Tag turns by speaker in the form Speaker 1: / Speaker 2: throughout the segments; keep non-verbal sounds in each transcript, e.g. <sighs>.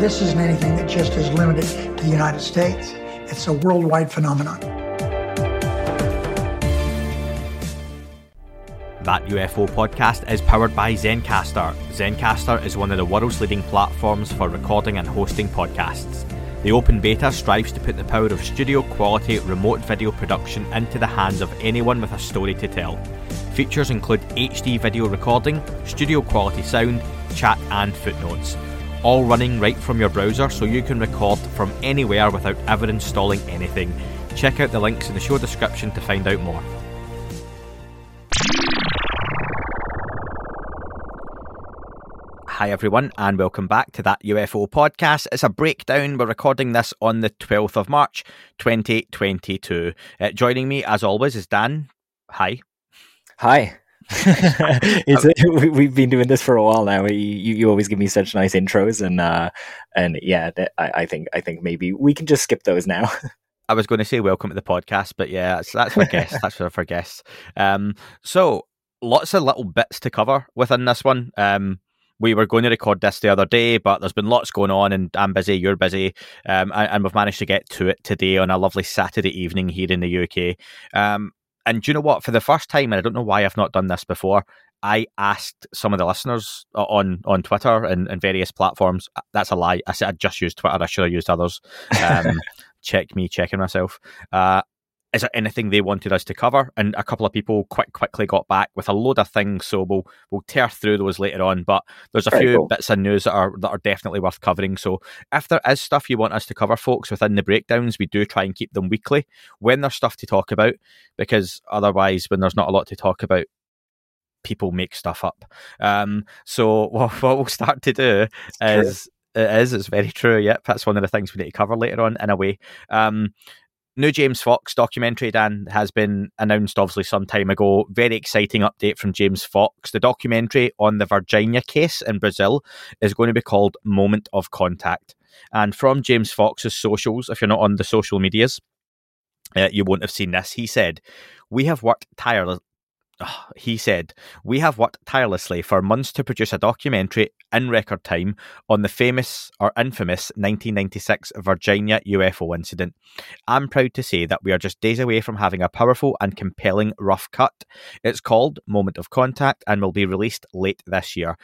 Speaker 1: This isn't anything that just is limited to the United States. It's a worldwide phenomenon.
Speaker 2: That UFO podcast is powered by Zencastr. Zencastr is one of the world's leading platforms for recording and hosting podcasts. The open beta strives to put the power of studio quality remote video production into the hands of anyone with a story to tell. Features include HD video recording, studio quality sound, chat, and footnotes. All running right from your browser so you can record from anywhere without ever installing anything. Check out the links in the show description to find out more. Hi, everyone, and welcome back to that UFO podcast. It's a breakdown. We're recording this on the 12th of March, 2022. Uh, joining me, as always, is Dan. Hi.
Speaker 3: Hi. It's, <laughs> we, we've been doing this for a while now. You, you always give me such nice intros, and uh, and yeah, I, I think I think maybe we can just skip those now. <laughs>
Speaker 2: I was going to say welcome to the podcast, but yeah, that's, that's for guests. that's for, for guests. Um, so lots of little bits to cover within this one. Um, we were going to record this the other day, but there's been lots going on, and I'm busy, you're busy, um, and, and, we've managed to get to it today on a lovely Saturday evening here in the UK. Um, and do you know what? For the first time, and I don't know why I've not done this before, I asked some of the listeners on on Twitter and, and various platforms. Uh, that's a lie. I said I just used Twitter. I should have used others. Um, <laughs> check me checking myself. Uh, is there anything they wanted us to cover? And a couple of people quick quickly got back with a load of things, so we'll we'll tear through those later on. But there's a Very few cool. bits of news that are that are definitely worth covering. So if there is stuff you want us to cover, folks, within the breakdowns, we do try and keep them weekly when there's stuff to talk about, because otherwise, when there's not a lot to talk about, people make stuff up. Um, so <laughs> what, what we'll start to do it's is. True. It is. It's very true. Yep, that's one of the things we need to cover later on in a way. Um, new James Fox documentary, Dan, has been announced obviously some time ago. Very exciting update from James Fox. The documentary on the Varginha case in Brazil is going to be called Moment of Contact. And from James Fox's socials, if you're not on the social medias, uh, you won't have seen this. He said, We have worked tirelessly <sighs> he said, We have worked tirelessly for months to produce a documentary in record time on the famous or infamous 1996 Varginha UFO incident. I'm proud to say that we are just days away from having a powerful and compelling rough cut. It's called Moment of Contact and will be released late this year.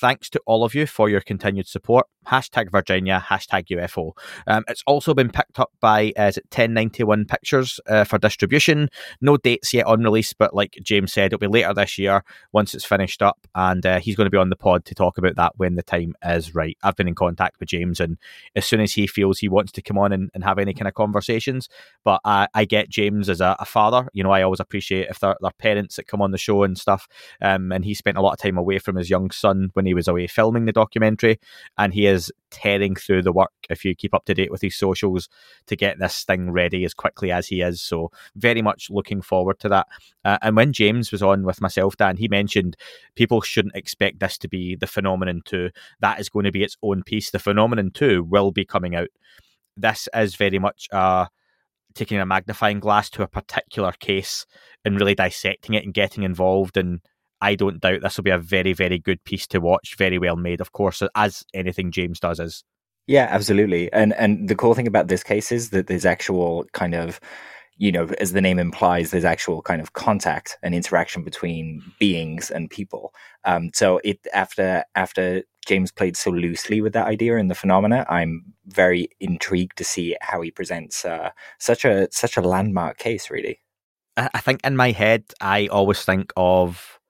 Speaker 2: Thanks to all of you for your continued support. Hashtag Varginha, hashtag UFO. Um, it's also been picked up by uh, is it 1091 Pictures uh, for distribution. No dates yet on release, but like James said, it'll be later this year once it's finished up. And uh, he's going to be on the pod to talk about that when the time is right. I've been in contact with James, and as soon as he feels he wants to come on and, and have any kind of conversations, but I, I get James as a, a, father. You know, I always appreciate if they're, they're parents that come on the show and stuff. Um, and he spent a lot of time away from his young son when he was away filming the documentary, and he is tearing through the work. If you keep up to date with his socials to get this thing ready as quickly as he is, so very much looking forward to that. Uh, and when James was on with myself, Dan, he mentioned people shouldn't expect this to be the phenomenon two. That is going to be its own piece. The phenomenon two will be coming out. This is very much uh taking a magnifying glass to a particular case and really dissecting it and getting involved and I don't doubt this will be a very, very good piece to watch. Very well made, of course, as anything James does is.
Speaker 3: Yeah, absolutely. And and the cool thing about this case is that there's actual kind of you know, as the name implies, there's actual kind of contact and interaction between beings and people. Um, so it after after James played so loosely with that idea and the phenomena, I'm very intrigued to see how he presents uh, such a such a landmark case. Really,
Speaker 2: I think in my head, I always think of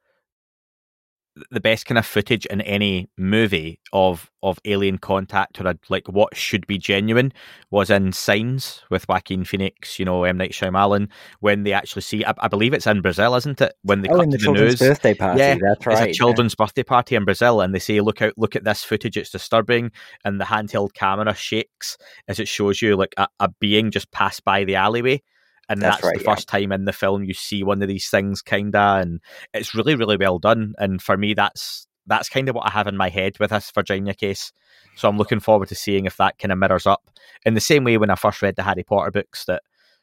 Speaker 2: the best kind of footage in any movie of of alien contact or like what should be genuine was in Signs with Joaquin Phoenix, you know, M Night Shyamalan. When they actually see, I, I believe it's in Brazil, isn't it? When they
Speaker 3: oh,
Speaker 2: cut
Speaker 3: the
Speaker 2: the
Speaker 3: children's
Speaker 2: news,
Speaker 3: birthday party.
Speaker 2: Yeah,
Speaker 3: that's right.
Speaker 2: it's a children's birthday party in Brazil, and they say, "Look out! Look at this footage. It's disturbing." And the handheld camera shakes as it shows you like a, a being just passed by the alleyway and
Speaker 3: That's
Speaker 2: that's,
Speaker 3: right,
Speaker 2: the
Speaker 3: yeah.
Speaker 2: first time in the film you see one of these things kinda and it's really really well done and for me that's that's kind of what i have in my head with this varginha case. So i'm looking forward to seeing if that kind of mirrors up in the same way when i first read the harry potter books that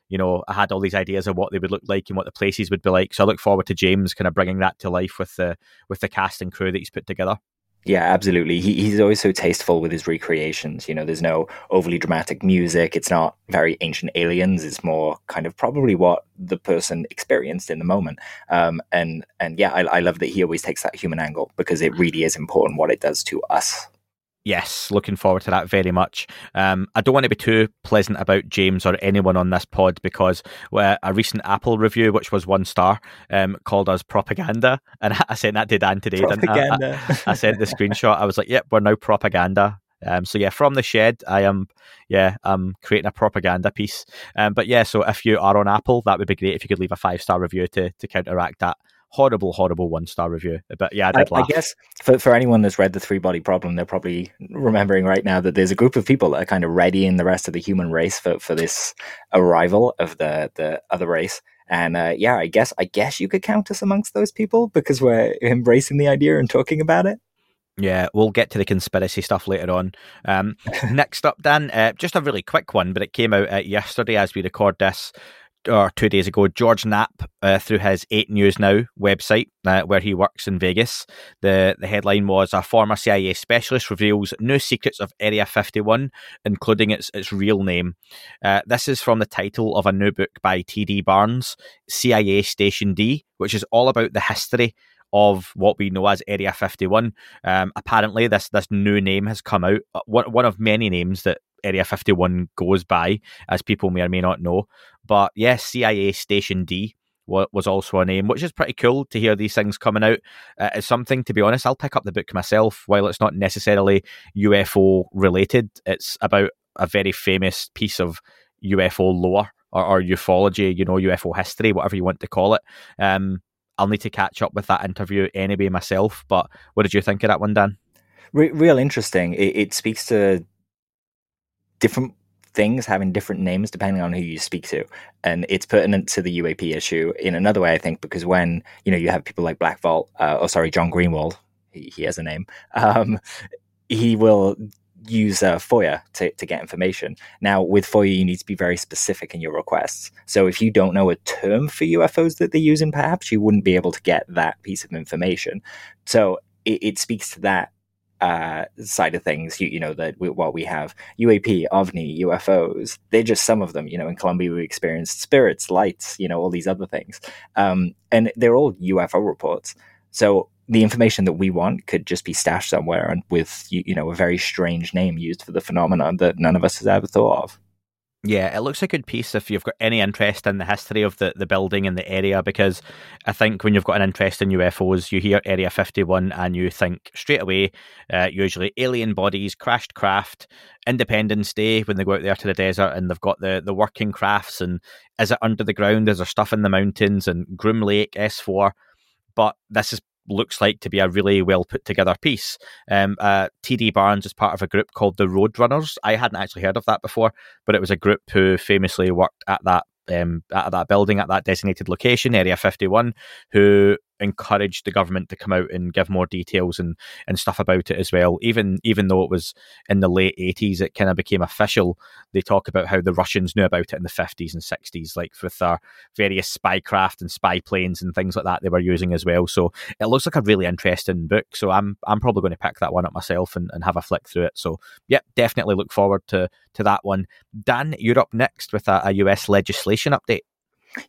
Speaker 2: you know i had all these ideas of what they would look like and what the places would be like. So i look forward to james kind of bringing that to life with the with the cast and crew that he's put together
Speaker 3: Yeah, absolutely. He, he's always so tasteful with his recreations. You know, there's no overly dramatic music. It's not very ancient aliens. It's more kind of probably what the person experienced in the moment. Um, and and yeah, I, I love that he always takes that human angle because it really is important what it does to us.
Speaker 2: Yes, looking forward to that very much. Um, I don't want to be too pleasant about James or anyone on this pod because uh, a recent Apple review, which was one star, um, called us propaganda, <laughs> and I sent that to Dan today. didn't I? I, <laughs> I sent the screenshot. I was like, "Yep, we're now propaganda." Um, so yeah, from the shed, I am, yeah, I'm creating a propaganda piece. Um, but yeah, so if you are on Apple, that would be great if you could leave a five star review to to counteract that horrible, horrible one star review. But yeah, I
Speaker 3: I, I guess for, for anyone that's read the three body problem, they're probably remembering right now that there's a group of people that are kind of readying the rest of the human race for, for this arrival of the, the other race. And uh, yeah, I guess I guess you could count us amongst those people because we're embracing the idea and talking about it.
Speaker 2: Yeah, we'll get to the conspiracy stuff later on. Um, <laughs> next up, Dan, uh, just a really quick one, but it came out uh, yesterday as we record this, or two days ago. George Knapp, uh, through his 8 News Now website, uh, where he works in Vegas, the, the headline was A former CIA specialist reveals new secrets of Area 51, including its, its real name. Uh, this is from the title of a new book by T.D. Barnes, CIA Station D, which is all about the history of what we know as Area 51. Um, apparently, this this new name has come out. uh, One one of many names that Area 51 goes by, as people may or may not know. But yes, CIA Station D was also a name, which is pretty cool to hear these things coming out. Uh, it's something, to be honest, I'll pick up the book myself. While it's not necessarily UFO related, it's about a very famous piece of UFO lore or, or ufology, you know, UFO history, whatever you want to call it. Um, I'll need to catch up with that interview anyway myself. But what did you think of that one, Dan?
Speaker 3: Re- real interesting. It, it speaks to different things having different names depending on who you speak to, and it's pertinent to the UAP issue in another way, I think, because when you know you have people like Black Vault, uh, oh sorry, John Greenewald, he, he has a name. <laughs> Um, he will use uh, FOIA to, to get information. Now, with FOIA, you need to be very specific in your requests. So, if you don't know a term for UFOs that they're using, perhaps you wouldn't be able to get that piece of information. So, it, it speaks to that uh, side of things. You, you know that we, what we have UAP, OVNI, UFOs. They're just some of them. You know, in Colombia we experienced spirits, lights. You know, all these other things, um, and they're all UFO reports. So the information that we want could just be stashed somewhere and with you, you know a very strange name used for the phenomenon that none of us has ever thought of.
Speaker 2: Yeah, it looks a good piece if you've got any interest in the history of the, the building and the area, because I think when you've got an interest in UFOs, you hear Area 51 and you think straight away, uh, usually alien bodies, crashed craft, Independence Day when they go out there to the desert and they've got the, the working crafts and is it under the ground? Is there stuff in the mountains and Groom Lake, S4? But this is looks like to be a really well put together piece. Um, uh, TD Barnes is part of a group called the Roadrunners. I hadn't actually heard of that before, but it was a group who famously worked at that um, at that building at that designated location, Area 51, who encouraged the government to come out and give more details and, and stuff about it as well. Even even though it was in the late 80s, it kind of became official. They talk about how the Russians knew about it in the 50s and 60s, like with their various spy craft and spy planes and things like that they were using as well. So it looks like a really interesting book. So I'm I'm probably going to pick that one up myself and, and have a flick through it. So yep, definitely look forward to to that one. Dan, you're up next with a, a US legislation update.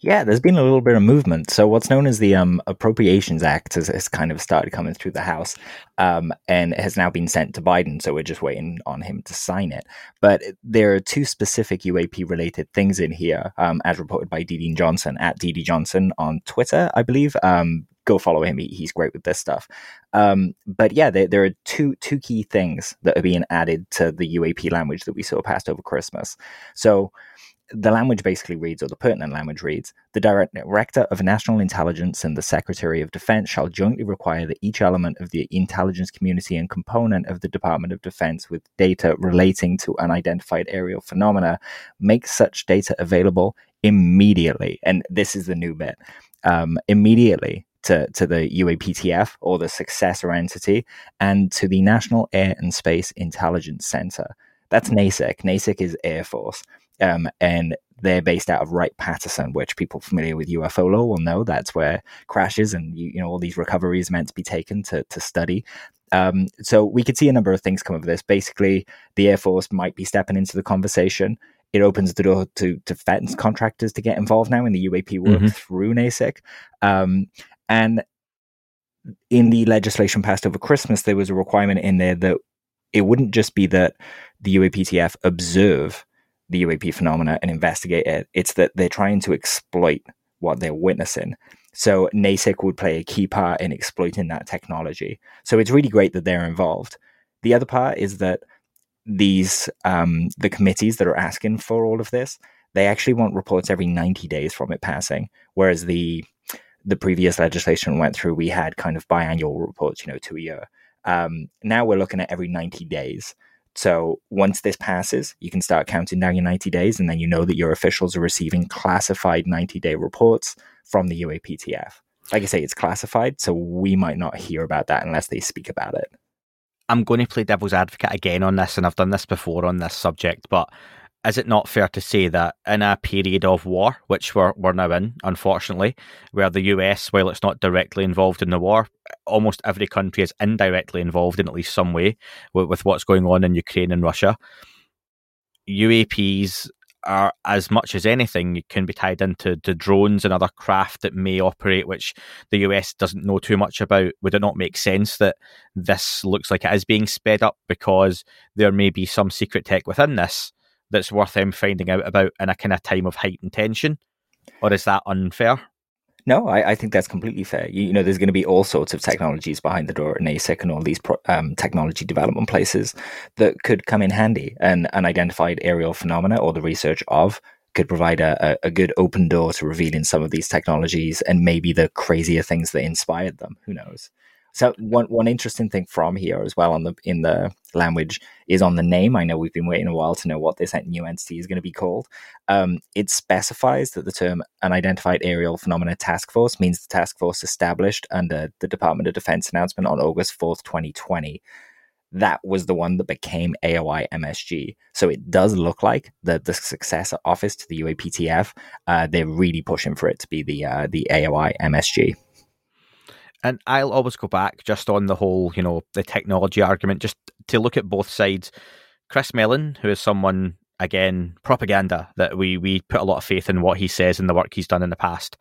Speaker 3: Yeah, there's been a little bit of movement. So what's known as the um, Appropriations Act has, has kind of started coming through the House, um, and has now been sent to Biden. So we're just waiting on him to sign it. But there are two specific UAP related things in here, um, as reported by Dee Johnson at Dee Johnson on Twitter, I believe. Um, go follow him. He, he's great with this stuff. Um, but yeah, there, there are two two key things that are being added to the UAP language that we saw passed over Christmas. So the language basically reads, or the pertinent language reads, the Director of National Intelligence and the Secretary of Defense shall jointly require that each element of the intelligence community and component of the Department of Defense with data relating to unidentified aerial phenomena make such data available immediately. And this is the new bit um, immediately to, to the UAPTF or the successor entity and to the National Air and Space Intelligence Center. That's NASIC. NASIC is Air Force. Um, and they're based out of Wright Patterson, which people familiar with UFO lore will know that's where crashes and you, you know all these recoveries meant to be taken to to study. Um, so we could see a number of things come of this. Basically, the Air Force might be stepping into the conversation. It opens the door to defense contractors to get involved now in the UAP work mm-hmm. through NASIC. Um, and in the legislation passed over Christmas, there was a requirement in there that it wouldn't just be that the UAPTF observe the UAP phenomena and investigate it. It's that they're trying to exploit what they're witnessing. So NASIC would play a key part in exploiting that technology. So it's really great that they're involved. The other part is that these um, the committees that are asking for all of this, they actually want reports every 90 days from it passing, whereas the the previous legislation went through, we had kind of biannual reports, you know, to a year. Um, now we're looking at every 90 days. So once this passes, you can start counting down your 90 days, and then you know that your officials are receiving classified 90 day reports from the UAPTF. Like I say, it's classified, so we might not hear about that unless they speak about it.
Speaker 2: I'm going to play devil's advocate again on this, and I've done this before on this subject, but is it not fair to say that in a period of war, which we're, we're now in, unfortunately, where the US, while it's not directly involved in the war, almost every country is indirectly involved in at least some way with, with what's going on in Ukraine and Russia, UAPs are as much as anything can be tied into to drones and other craft that may operate, which the US doesn't know too much about. Would it not make sense that this looks like it is being sped up because there may be some secret tech within this that's worth them finding out about in a kind of time of heightened tension? Or is that unfair?
Speaker 3: No, I, I, think that's completely fair. You, you, know, there's going to be all sorts of technologies behind the door at NASIC and all these pro, um, technology development places that could come in handy. And unidentified aerial phenomena or the research of could provide a, a, good open door to revealing some of these technologies and maybe the crazier things that inspired them. Who knows? So one one interesting thing from here as well on the in the language is on the name. I know we've been waiting a while to know what this new entity is going to be called. Um, it specifies that the term Unidentified Aerial Phenomena Task Force means the task force established under the Department of Defense announcement on August fourth, twenty twenty. That was the one that became AOI MSG. So it does look like the the successor office to the UAPTF. Uh, they're really pushing for it to be the uh, the AOI MSG.
Speaker 2: And I'll always go back just on the whole, you know, the technology argument, just to look at both sides. Chris Mellon, who is someone again propaganda that we we put a lot of faith in what he says and the work he's done in the past.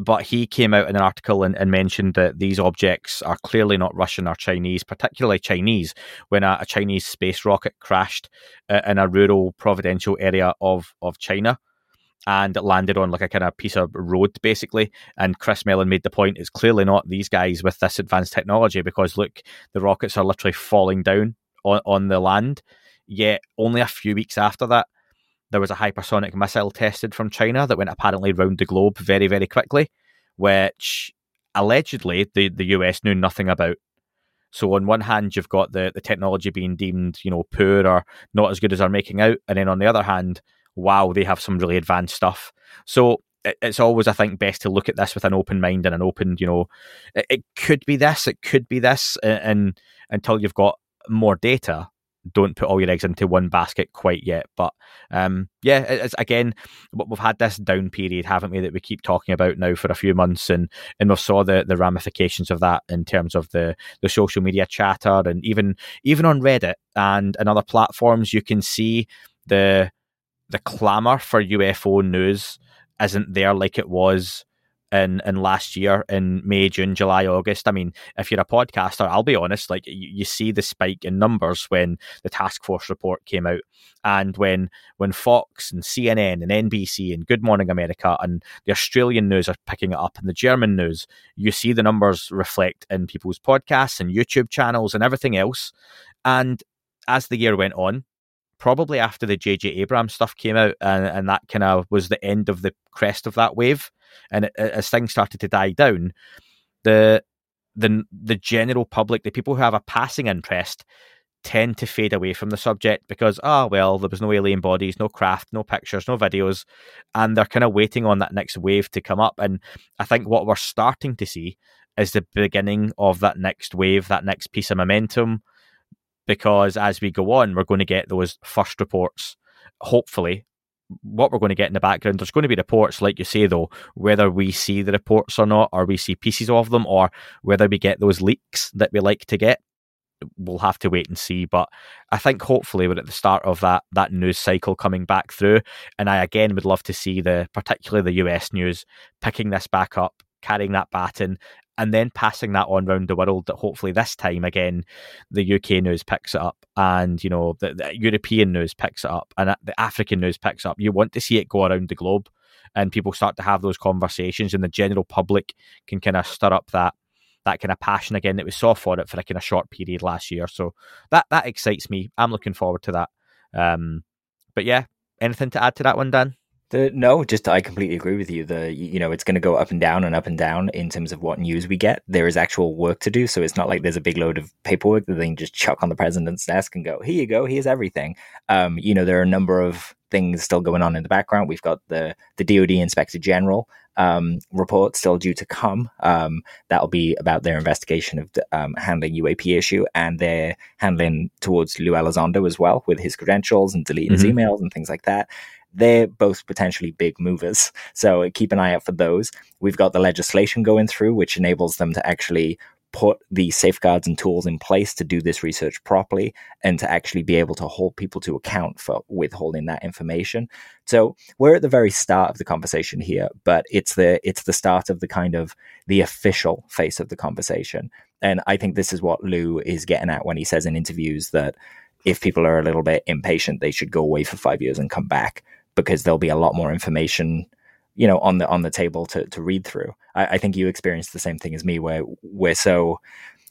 Speaker 2: But he came out in an article and, and mentioned that these objects are clearly not Russian or Chinese, particularly Chinese, when a, a Chinese space rocket crashed uh, in a rural providential area of, of China and it landed on like a kind of piece of road basically. And Chris Mellon made the point it's clearly not these guys with this advanced technology because look, the rockets are literally falling down on, on the land. Yet only a few weeks after that, there was a hypersonic missile tested from China that went apparently round the globe very, very quickly, which allegedly the, the US knew nothing about. So on one hand, you've got the, the technology being deemed, you know, poor or not as good as they're making out, and then on the other hand, wow, they have some really advanced stuff. So it's always, I think, best to look at this with an open mind and an open, you know, it, it could be this, it could be this, and, and until you've got more data, don't put all your eggs into one basket quite yet. But um, yeah, it's again, we've had this down period, haven't we, that we keep talking about now for a few months, and and we saw the the ramifications of that in terms of the the social media chatter, and even even on Reddit and and other platforms, you can see the the clamour for UFO news isn't there like it was in in last year in May, June, July, August. I mean, if you're a podcaster, I'll be honest, like you, you, see the spike in numbers when the task force report came out, and when when Fox and CNN and NBC and Good Morning America and the Australian news are picking it up and the German news, you see the numbers reflect in people's podcasts and YouTube channels and everything else. And as the year went on, probably after the JJ Abrams stuff came out, and, and that kind of was the end of the crest of that wave. And it, as things started to die down, the the the general public, the people who have a passing interest, tend to fade away from the subject because ah oh, well, there was no alien bodies, no craft, no pictures, no videos, and they're kind of waiting on that next wave to come up. And I think what we're starting to see is the beginning of that next wave, that next piece of momentum because as we go on, we're going to get those first reports. Hopefully, what we're going to get in the background, there's going to be reports, like you say, though, whether we see the reports or not, or we see pieces of them, or whether we get those leaks that we like to get. We'll have to wait and see. But I think hopefully we're at the start of that that news cycle coming back through. And I again would love to see the particularly the US news picking this back up, carrying that baton, and then passing that on around the world that hopefully this time again the UK news picks it up and you know the, the, European news picks it up and the African news picks up. You want to see it go around the globe and people start to have those conversations and the general public can kind of stir up that that kind of passion again that we saw for it for a kind of short period last year. So that that excites me. I'm looking forward to that. Um but yeah anything to add to that one Dan
Speaker 3: the, no, just I completely agree with you. The you know it's going to go up and down and up and down in terms of what news we get. There is actual work to do, so it's not like there's a big load of paperwork that they can just chuck on the president's desk and go, "Here you go, here's everything." Um, you know, there are a number of things still going on in the background. We've got the the DoD Inspector General um, report still due to come. Um, that'll be about their investigation of the, um, handling UAP issue and their handling towards Lou Elizondo as well with his credentials and deleting mm-hmm. his emails and things like that they're both potentially big movers. So keep an eye out for those. We've got the legislation going through, which enables them to actually put the safeguards and tools in place to do this research properly and to actually be able to hold people to account for withholding that information. So we're at the very start of the conversation here, but it's the it's the start of the kind of the official face of the conversation. And I think this is what Lou is getting at when he says in interviews that if people are a little bit impatient, they should go away for five years and come back because there'll be a lot more information you know on the on the table to to read through. I, I, think you experienced the same thing as me where we're so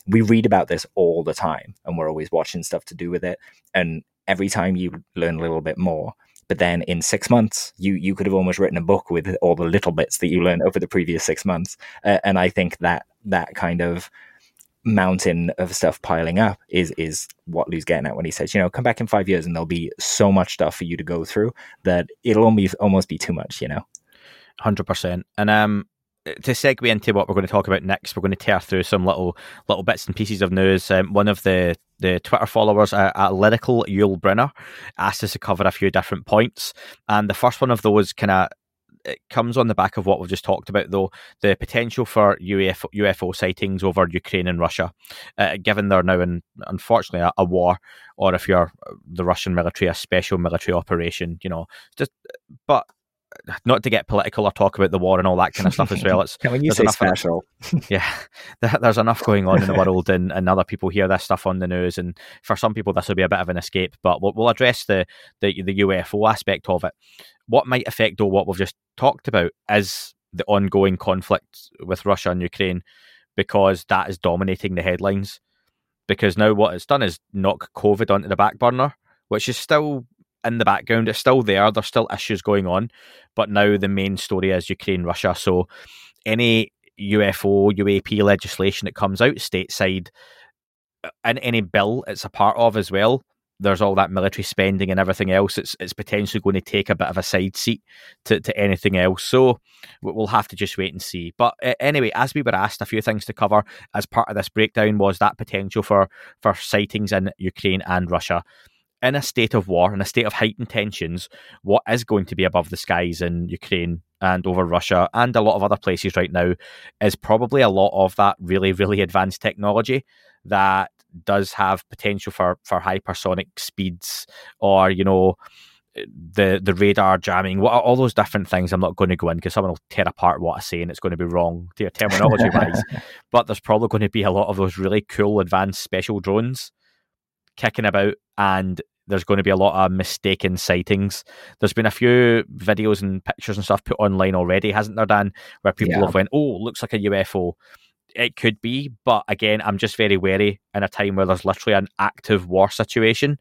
Speaker 3: we read about this all the time and we're always watching stuff to do with it. And every time you learn a little bit more but then in six months you you could have almost written a book with all the little bits that you learned over the previous six months. Uh, and i think that that kind of mountain of stuff piling up is is what Lou's getting at when he says, you know, come back in five years and there'll be so much stuff for you to go through that it'll only almost be too much, you know.
Speaker 2: Hundred percent. And um to segue into what we're going to talk about next, we're going to tear through some little little bits and pieces of news. Um, one of the the Twitter followers uh, at Lyrical Yul Brynner asked us to cover a few different points, and the first one of those kind of it comes on the back of what we've just talked about, though the potential for UFO, UFO sightings over Ukraine and Russia, uh, given they're now in, unfortunately, a, a, war, or if you're the Russian military, a special military operation, you know, just, but not to get political or talk about the war and all that kind of stuff as well. It's <laughs>
Speaker 3: when you say special, <laughs>
Speaker 2: yeah, there's enough going on in the world, and, and other people hear this stuff on the news, and for some people this will be a bit of an escape. But we'll, we'll address the, the the UFO aspect of it. What might affect, though, what we've just talked about is the ongoing conflict with Russia and Ukraine, because that is dominating the headlines. Because now what it's done is knock COVID onto the back burner, which is still in the background. It's still there. There's still issues going on, but now the main story is Ukraine, Russia. So any UFO, UAP legislation that comes out stateside, uh, and any bill it's a part of as well, there's all that military spending and everything else. It's it's potentially going to take a bit of a side seat to, to anything else. So we'll have to just wait and see. But anyway, as we were asked, a few things to cover as part of this breakdown was that potential for for sightings in Ukraine and Russia in a state of war, in a state of heightened tensions, what is going to be above the skies in Ukraine and over Russia and a lot of other places right now is probably a lot of that really, really advanced technology that does have potential for, for hypersonic speeds or, you know, the the radar jamming, what all those different things. I'm not going to go in because someone will tear apart what I say and it's going to be wrong to your terminology wise. <laughs> But there's probably going to be a lot of those really cool advanced special drones kicking about, and there's going to be a lot of mistaken sightings. There's been a few videos and pictures and stuff put online already, hasn't there, Dan? Where people
Speaker 3: Yeah.
Speaker 2: have went, "Oh, looks like a UFO." It could be, but again, I'm just very wary in a time where there's literally an active war situation.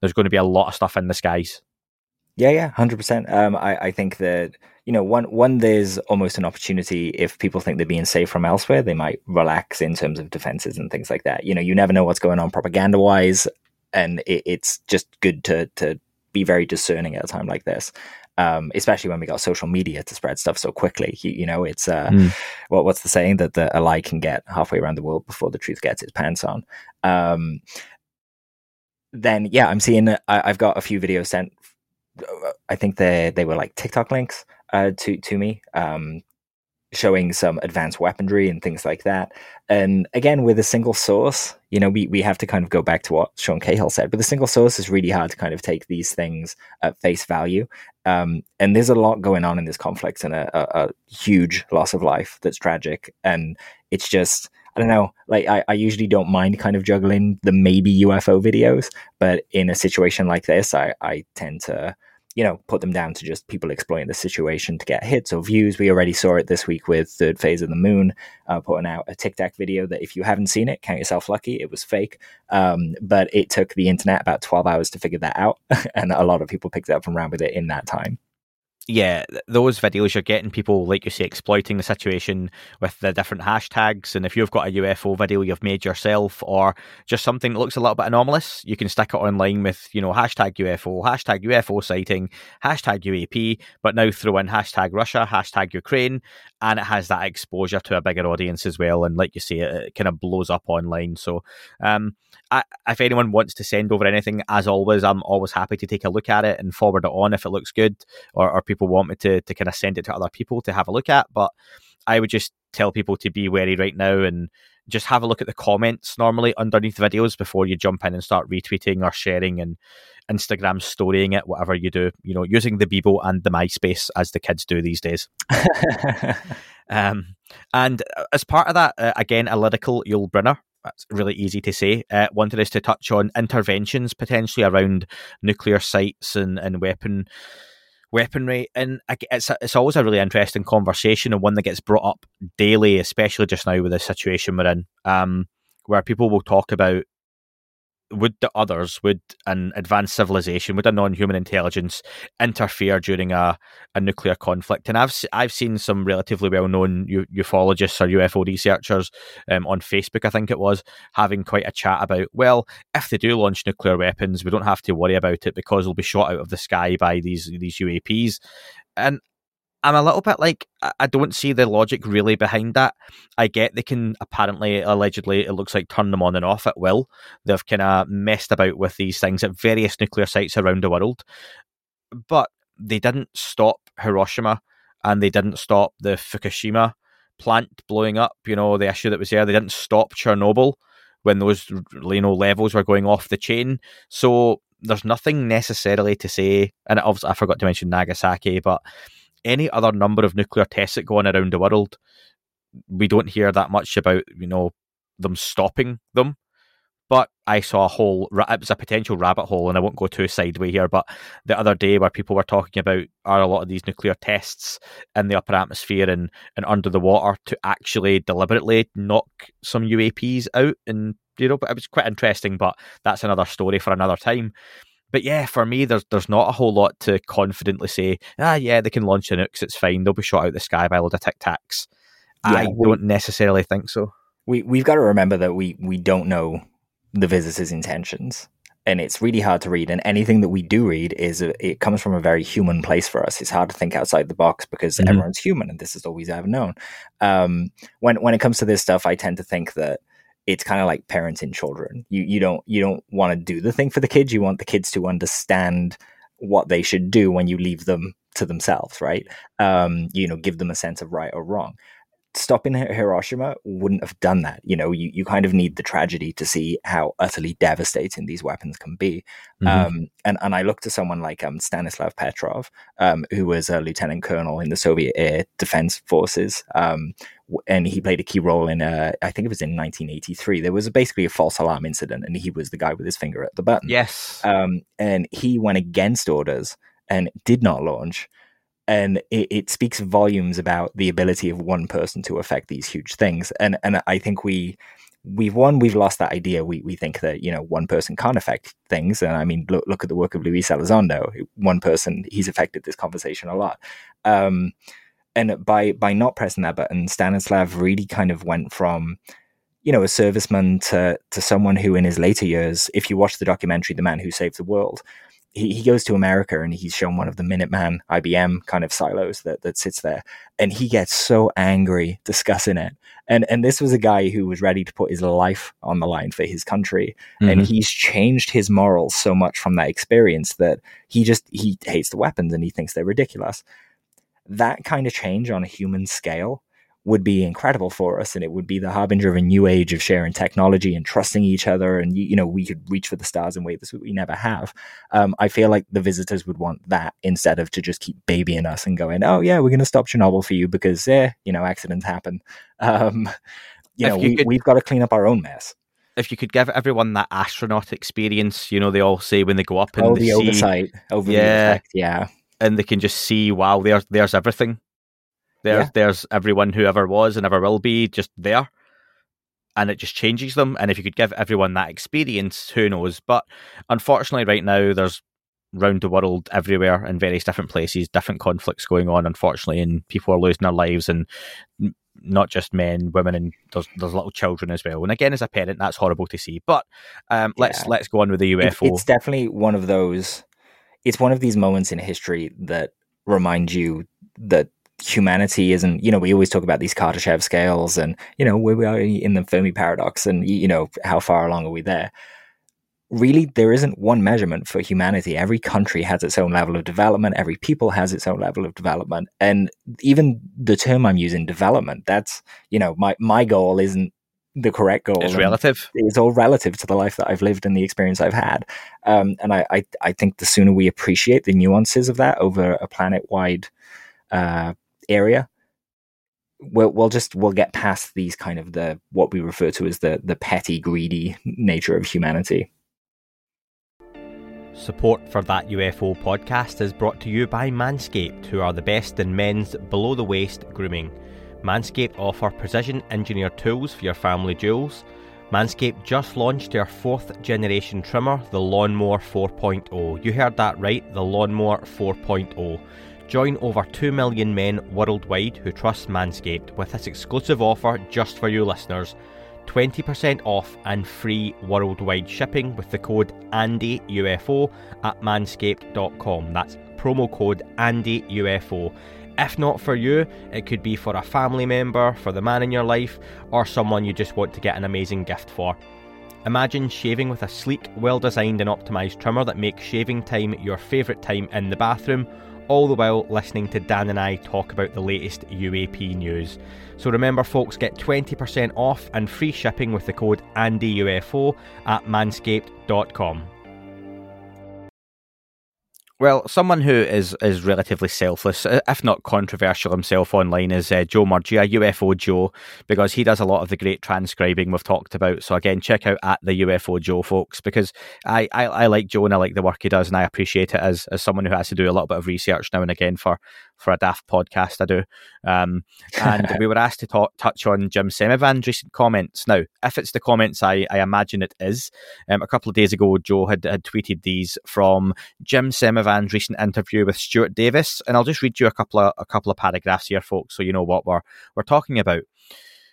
Speaker 2: There's going to be a lot of stuff in the skies.
Speaker 3: Yeah, yeah, hundred percent. Um, I, I think that you know, one one there's almost an opportunity if people think they're being safe from elsewhere, they might relax in terms of defenses and things like that. You know, you never know what's going on propaganda wise, and it, it's just good to to be very discerning at a time like this. Um, especially when we got social media to spread stuff so quickly. You, you know, it's uh,
Speaker 2: Mm.
Speaker 3: what what's the saying that the, a lie can get halfway around the world before the truth gets its pants on. Um, then yeah, I'm seeing. I, I've got a few videos sent. I think they they were like TikTok links uh, to to me, um, showing some advanced weaponry and things like that. And again, with a single source, you know, we we have to kind of go back to what Sean Cahill said. but the single source, is really hard to kind of take these things at face value. Um, and there's a lot going on in this conflict, and a, a, a huge loss of life that's tragic. And it's just I don't know. Like I, I usually don't mind kind of juggling the maybe UFO videos, but in a situation like this, I, I tend to, you know, put them down to just people exploiting the situation to get hits or views. We already saw it this week with Third Phase of the Moon, uh, putting out a Tic Tac video that if you haven't seen it, count yourself lucky. It was fake. Um, but it took the internet about 12 hours to figure that out. <laughs> and a lot of people picked it up and ran with it in that time.
Speaker 2: Yeah, those videos you're getting people, like you say, exploiting the situation with the different hashtags. And if you've got a UFO video you've made yourself, or just something that looks a little bit anomalous, you can stick it online with, you know, hashtag UFO, hashtag UFO sighting, hashtag UAP, but now throw in hashtag Russia, hashtag Ukraine, and it has that exposure to a bigger audience as well. And like you say, it, it kind of blows up online. So, um, I, if anyone wants to send over anything, as always, I'm always happy to take a look at it and forward it on if it looks good, or, or people want me to to kind of send it to other people to have a look at. But I would just tell people to be wary right now and just have a look at the comments normally underneath videos before you jump in and start retweeting or sharing and Instagram storying it, whatever you do. You know, using the Bebo and the MySpace as the kids do these days. <laughs> Um, and uh, as part of that, uh, again, a lyrical Yul Brynner. That's really easy to say. Uh, wanted us to touch on interventions potentially around nuclear sites and, and weapon weaponry, and it's a, it's always a really interesting conversation and one that gets brought up daily, especially just now with the situation we're in, um, where people will talk about would the others, would an advanced civilization, would a non-human intelligence interfere during a, a nuclear conflict? And I've I've seen some relatively well-known u- ufologists or UFO researchers um, on Facebook, I think it was, having quite a chat about well, if they do launch nuclear weapons, we don't have to worry about it because they'll be shot out of the sky by these these UAPs. And I'm a little bit like I- don't see the logic really behind that. I get they can apparently, allegedly, it looks like turn them on and off at will. They've kind of messed about with these things at various nuclear sites around the world, but they didn't stop Hiroshima and they didn't stop the Fukushima plant blowing up. You know the issue that was there. They didn't stop Chernobyl when those you know levels were going off the chain. So there's nothing necessarily to say. And obviously, I forgot to mention Nagasaki, but any other number of nuclear tests that go on around the world, we don't hear that much about you know them stopping them. But I saw a whole it was a potential rabbit hole, and I won't go too sideway here. But the other day, where people were talking about are a lot of these nuclear tests in the upper atmosphere and and under the water to actually deliberately knock some UAPs out, and you know, but it was quite interesting. But that's another story for another time. But yeah, for me, there's there's not a whole lot to confidently say. Ah, yeah, they can launch the nukes. It's fine. They'll be shot out the sky by a load of tic tacs. I
Speaker 3: we-
Speaker 2: don't necessarily think so.
Speaker 3: we we've got to remember that we we don't know the visitor's intentions and it's really hard to read and anything that we do read is a, it comes from a very human place for us it's hard to think outside the box because
Speaker 2: Mhm.
Speaker 3: everyone's human and this is always ever known um, when when it comes to this stuff i tend to think that it's kind of like parenting children. You you don't you don't want to do the thing for the kids. You want the kids to understand what they should do when you leave them to themselves right? Um, you know give them a sense of right or wrong stopping Hiroshima wouldn't have done that. You know, you, you kind of need the tragedy to see how utterly devastating these weapons can be. Mm-hmm. Um, and, and I look to someone like um, Stanislav Petrov, um, who was a lieutenant colonel in the Soviet Air Defense Forces. Um, and he played a key role in, uh, I think it was in 1983. There was basically a false alarm incident, and he was the guy with his finger at the button.
Speaker 2: Yes.
Speaker 3: Um, and he went against orders and did not launch and it, it, speaks volumes about the ability of one person to affect these huge things. And and I think we we've won, we've lost that idea. We we think that you know one person can't affect things, and I mean look look at the work of Luis Elizondo. One person, he's affected this conversation a lot. Um, and by by not pressing that button, Stanislav really kind of went from you know a serviceman to to someone who in his later years, if you watch the documentary "The Man Who Saved the World," he, he goes to America and he's shown one of the Minuteman IBM kind of silos that, that sits there. And he gets so angry discussing it. And, and this was a guy who was ready to put his life on the line for his country. Mm-hmm. And he's changed his morals so much from that experience that he just, he hates the weapons and he thinks they're ridiculous. That kind of change on a human scale would be incredible for us and it would be the harbinger of a new age of sharing technology and trusting each other and you, know we could reach for the stars in ways that we never have. Um, i feel like the visitors would want that instead of to just keep babying us and going oh yeah we're going to stop chernobyl for you because eh, you know accidents happen. <laughs> Um, you if know you we, could, we've got to clean up our own mess.
Speaker 2: If you could give everyone that astronaut experience, you know, they all say when they go up and oh,
Speaker 3: the oversight over yeah, the effect, yeah,
Speaker 2: and they can just see, wow, there's there's everything. There's yeah. there's everyone who ever was and ever will be just there. And it just changes them. And if you could give everyone that experience, who knows? But unfortunately, right now, there's round the world everywhere in various different places, different conflicts going on, unfortunately, and people are losing their lives and not just men, women, and there's there's little children as well. And again, as a parent, that's horrible to see. But um, let's let's go on with the UFO.
Speaker 3: It, it's definitely one of those. It's one of these moments in history that remind you that humanity isn't, you know, we always talk about these Kardashev scales and, you know, where we are in the Fermi paradox and, you know, how far along are we there? Really, there isn't one measurement for humanity. Every country has its own level of development. Every people has its own level of development. And even the term I'm using, development, that's, you know, my, my goal isn't the correct goal.
Speaker 2: It's relative.
Speaker 3: It's all relative to the life that I've lived and the experience I've had. Um, and I, I, I, think the sooner we appreciate the nuances of that over a planet wide uh, area we'll, we'll just we'll get past these kind of the what we refer to as the the petty greedy nature of humanity
Speaker 4: Support for that UFO podcast is brought to you by Manscaped, who are the best in men's below the waist grooming. Manscaped offer precision engineered tools for your family jewels. Manscaped just launched their fourth generation trimmer, the Lawnmower 4.0. You heard that right, the Lawnmower 4.0. Join over 2 million men worldwide who trust Manscaped with this exclusive offer just for you listeners 20% off and free worldwide shipping with the code ANDYUFO at manscaped.com. That's promo code ANDYUFO. If not for you, it could be for a family member, for the man in your life, or someone you just want to get an amazing gift for. Imagine shaving with a sleek, well designed, and optimised trimmer that makes shaving time your favourite time in the bathroom all the while listening to Dan and I talk about the latest UAP news. So remember, folks, get 20% off and free shipping with the code ANDYUFO at manscaped.com.
Speaker 2: Well, someone who is is relatively selfless, if not controversial himself online, is uh, Joe Murgia, UFO Joe, because he does a lot of the great transcribing we've talked about. So again, check out at the UFO Joe, folks, because I, I, I like Joe and I like the work he does, and I appreciate it as as someone who has to do a little bit of research now and again for for a daft podcast I do. Um, and <laughs> we were asked to talk, touch on Jim Semivan's recent comments. Now, if it's the comments I, I imagine it is, um, a couple of days ago, Joe had, had tweeted these from Jim Semivan's recent interview with Stuart Davis. And I'll just read you a couple of, a couple of paragraphs here, folks, so you know what we're, we're talking about.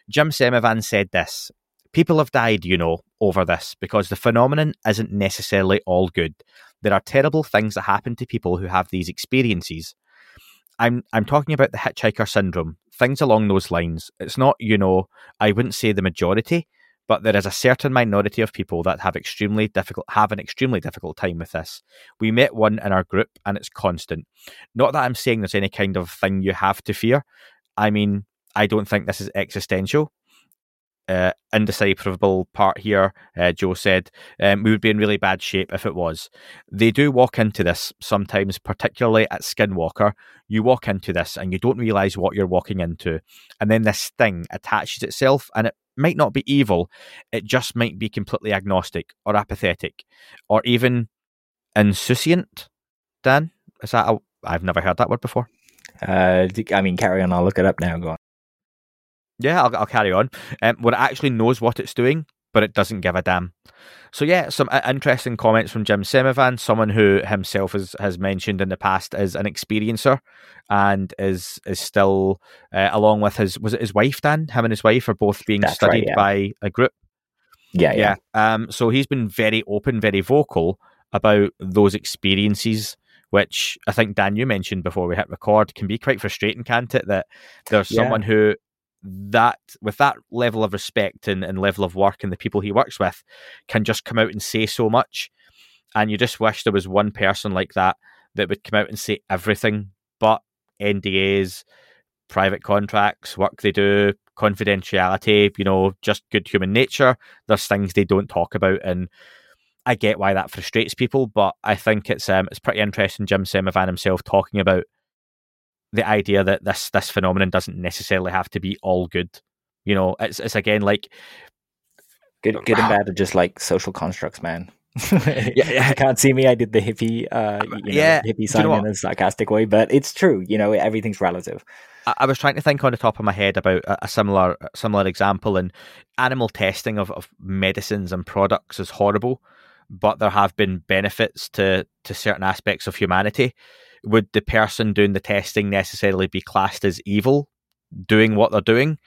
Speaker 2: Jim Semivan said this People have died, you know, over this because the phenomenon isn't necessarily all good. There are terrible things that happen to people who have these experiences. I'm I'm talking about the hitchhiker syndrome, things along those lines. It's not, you know, I wouldn't say the majority, but there is a certain minority of people that have extremely difficult have an extremely difficult time with this. We met one in our group and it's constant. Not that I'm saying there's any kind of thing you have to fear. I mean, I don't think this is existential. Uh, indecipherable part here, uh, Joe said, um, we would be in really bad shape if it was. They do walk into this sometimes, particularly at Skinwalker. You walk into this and you don't realize what you're walking into. And then this thing attaches itself, and it might not be evil, it just might be completely agnostic or apathetic or even insouciant. Dan, is that a, I've never heard that word before.
Speaker 3: Uh, I mean, carry on. I'll look it up now. Go on.
Speaker 2: Yeah, I'll, I'll carry on. Um, where it actually knows what it's doing, but it doesn't give a damn. So yeah, some interesting comments from Jim Semivan, someone who himself has, has mentioned in the past as an experiencer, and is is still uh, along with his was it his wife Dan? Him and his wife are both being
Speaker 3: That's
Speaker 2: studied
Speaker 3: right, yeah.
Speaker 2: by a group.
Speaker 3: Yeah, yeah.
Speaker 2: Yeah. Um. So he's been very open, very vocal about those experiences, which I think Dan you mentioned before we hit record can be quite frustrating, can't it? That there's
Speaker 3: Yeah.
Speaker 2: someone who that with that level of respect and, and level of work and the people he works with can just come out and say so much. And you just wish there was one person like that that would come out and say everything but NDAs, private contracts, work they do, confidentiality, you know, just good human nature. There's things they don't talk about and I get why that frustrates people, but I think it's um it's pretty interesting Jim Semivan himself talking about the idea that this this phenomenon doesn't necessarily have to be all good. You know, it's it's again like
Speaker 3: Good, good and bad are just like social constructs, man.
Speaker 2: Yeah, <laughs> yeah.
Speaker 3: you can't see me. I did the hippie, uh, you know,
Speaker 2: Yeah,
Speaker 3: hippie
Speaker 2: do you
Speaker 3: sign
Speaker 2: know
Speaker 3: in a sarcastic way, but it's true. You know, everything's relative.
Speaker 2: I, I was trying to think on the top of my head about a, a similar a similar example, and animal testing of, of medicines and products is horrible, but there have been benefits to to certain aspects of humanity. Would the person doing the testing necessarily be classed as evil, doing what they're doing?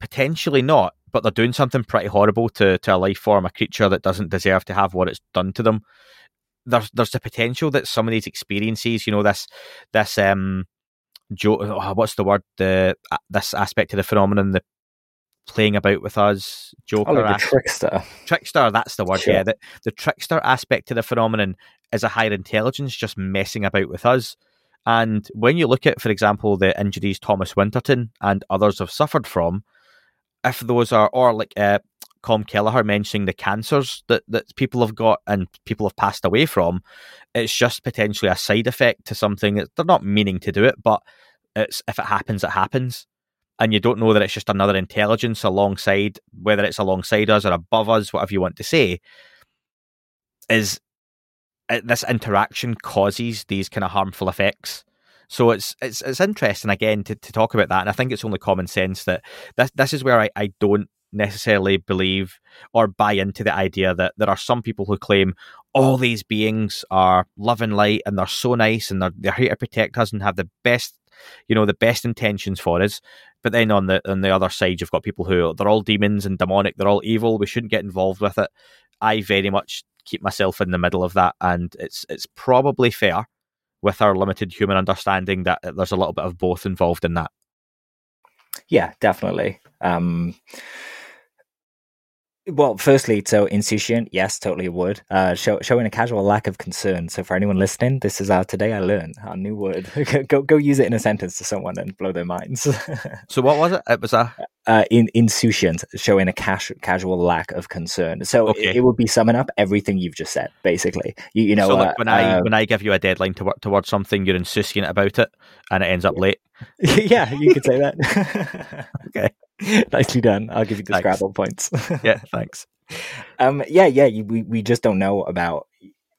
Speaker 2: Potentially not, but they're doing something pretty horrible to, to a life form, a creature that doesn't deserve to have what it's done to them. There's there's the potential that some of these experiences, you know, this this um jo- oh, what's the word the uh, this aspect of the phenomenon the playing about with us joker
Speaker 3: Oh, like
Speaker 2: as-
Speaker 3: trickster.
Speaker 2: trickster that's the word
Speaker 3: Sure.
Speaker 2: yeah the, the trickster aspect to the phenomenon is a higher intelligence just messing about with us and when you look at for example the injuries thomas winterton and others have suffered from if those are or like uh Colm Kelleher mentioning the cancers that, that people have got and people have passed away from, it's just potentially a side effect to something that they're not meaning to do it, but it's if it happens, it happens. And you don't know that it's just another intelligence alongside, whether it's alongside us or above us, whatever you want to say, is uh, this interaction causes these kind of harmful effects. So it's it's it's interesting again to, to talk about that, and I think it's only common sense that this this is where I, I don't necessarily believe or buy into the idea that there are some people who claim all these beings are love and light and they're so nice and they're they're here to protect us and have the best you know the best intentions for us. But then on the on the other side, you've got people who they're all demons and demonic, they're all evil. We shouldn't get involved with it. I very much keep myself in the middle of that, and it's it's probably fair with our limited human understanding that there's a little bit of both involved in that.
Speaker 3: Yeah, definitely. Um, well, firstly, so insouciant, yes, totally would. Uh, show, showing a casual lack of concern. So, for anyone listening, this is our today I learned our new word. <laughs> go go use it in a sentence to someone and blow their minds. <laughs>
Speaker 2: So what was it? It was a
Speaker 3: uh, in insouciant, showing a cas- casual lack of concern. So
Speaker 2: Okay.
Speaker 3: it, it would be summing up everything you've just said, basically. You, you know,
Speaker 2: so
Speaker 3: uh,
Speaker 2: when I
Speaker 3: uh,
Speaker 2: when I give you a deadline to work towards something, you're insouciant about it, and it ends up late. <laughs>
Speaker 3: yeah, you could say that.
Speaker 2: Okay. <laughs>
Speaker 3: nicely done. I'll give you the
Speaker 2: Thanks.
Speaker 3: Scrabble points. <laughs>
Speaker 2: Yeah, <laughs> thanks.
Speaker 3: um, yeah, yeah. You, we we just don't know about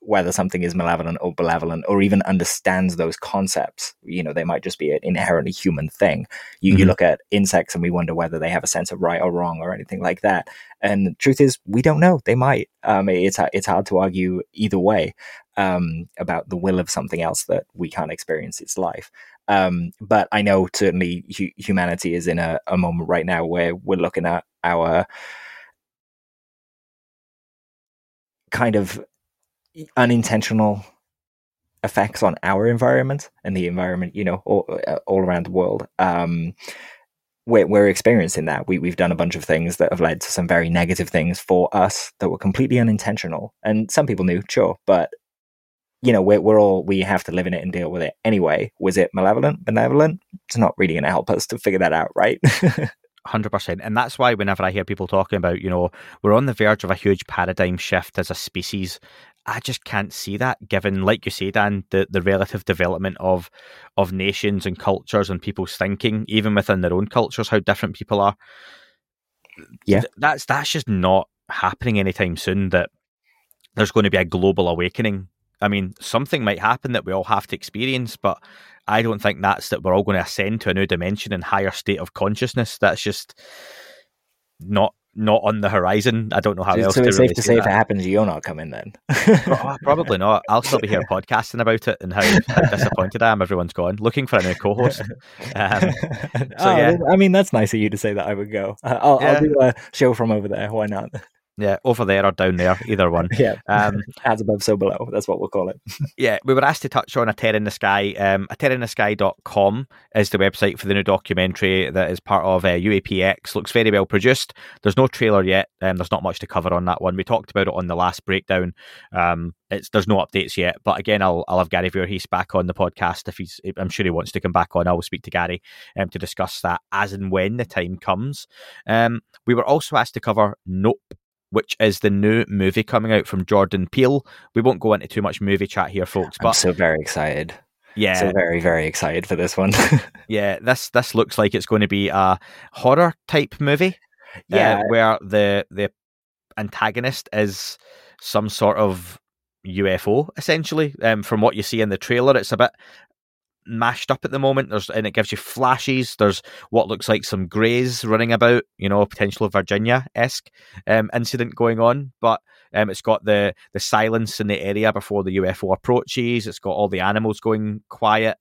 Speaker 3: whether something is malevolent or benevolent, or even understands those concepts. You know, they might just be an inherently human thing. You, you
Speaker 2: Mhm.
Speaker 3: look at insects and we wonder whether they have a sense of right or wrong or anything like that. And the truth is, we don't know. They might. Um, it's it's hard to argue either way um, about the will of something else that we can't experience its life. Um, but I know certainly hu- humanity is in a, a moment right now where we're looking at our kind of unintentional effects on our environment and the environment, you know, all, uh, all around the world. Um, we're, we're experiencing that. We, we've done a bunch of things that have led to some very negative things for us that were completely unintentional. And some people knew, sure, but you know, we're, we're all, we have to live in it and deal with it anyway. Was it malevolent, benevolent? It's not really going to help us to figure that out, right? <laughs>
Speaker 2: Hundred percent, and that's why whenever I hear people talking about, you know, we're on the verge of a huge paradigm shift as a species, I just can't see that. Given, like you say, Dan, the, the relative development of of nations and cultures and people's thinking, even within their own cultures, how different people are.
Speaker 3: Yeah,
Speaker 2: that's that's just not happening anytime soon. That there's going to be a global awakening. I mean, something might happen that we all have to experience, but I don't think that's that we're all going to ascend to a new dimension and higher state of consciousness. That's just not not on the horizon. I don't know how
Speaker 3: so,
Speaker 2: else.
Speaker 3: So
Speaker 2: to
Speaker 3: it's
Speaker 2: really
Speaker 3: safe to say
Speaker 2: that.
Speaker 3: if it happens, you're not coming then.
Speaker 2: Probably not. <laughs> I'll still be here podcasting about it and how, how disappointed I am. Everyone's gone looking for a new co-host. Um, <laughs> so
Speaker 3: oh,
Speaker 2: yeah,
Speaker 3: I mean that's nice of you to say that I would go. Uh, I'll,
Speaker 2: Yeah.
Speaker 3: I'll do a show from over there. Why not?
Speaker 2: Yeah, over there or down there, either one. <laughs>
Speaker 3: Yeah,
Speaker 2: Um, <laughs>
Speaker 3: as above, so below. That's what we'll call it. <laughs>
Speaker 2: yeah, we were asked to touch on A Tear in the Sky. Um, A Tear in the Sky.com is the website for the new documentary that is part of uh, UAPX. Looks very well produced. There's no trailer yet. Um, there's not much to cover on that one. We talked about it on the last breakdown. Um, it's there's no updates yet, but again, I'll I'll have Gary Voorhis back on the podcast if he's. I'm sure he wants to come back on. I will speak to Gary um, to discuss that as and when the time comes. Um, we were also asked to cover Nope which is the new movie coming out from Jordan Peele. We won't go into too much movie chat here, folks,
Speaker 3: I'm
Speaker 2: but
Speaker 3: so very excited.
Speaker 2: yeah,
Speaker 3: So very, very excited for this one. <laughs>
Speaker 2: yeah, this this looks like it's going to be a horror type movie. uh,
Speaker 3: yeah,
Speaker 2: where the the antagonist is some sort of UFO, essentially. Um, from what you see in the trailer, it's a bit mashed up at the moment. There's and it gives you flashes. There's what looks like some greys running about, you know, potential Varginha esque um, incident going on, but. Um, it's got the the silence in the area before the UFO approaches. It's got all the animals going quiet.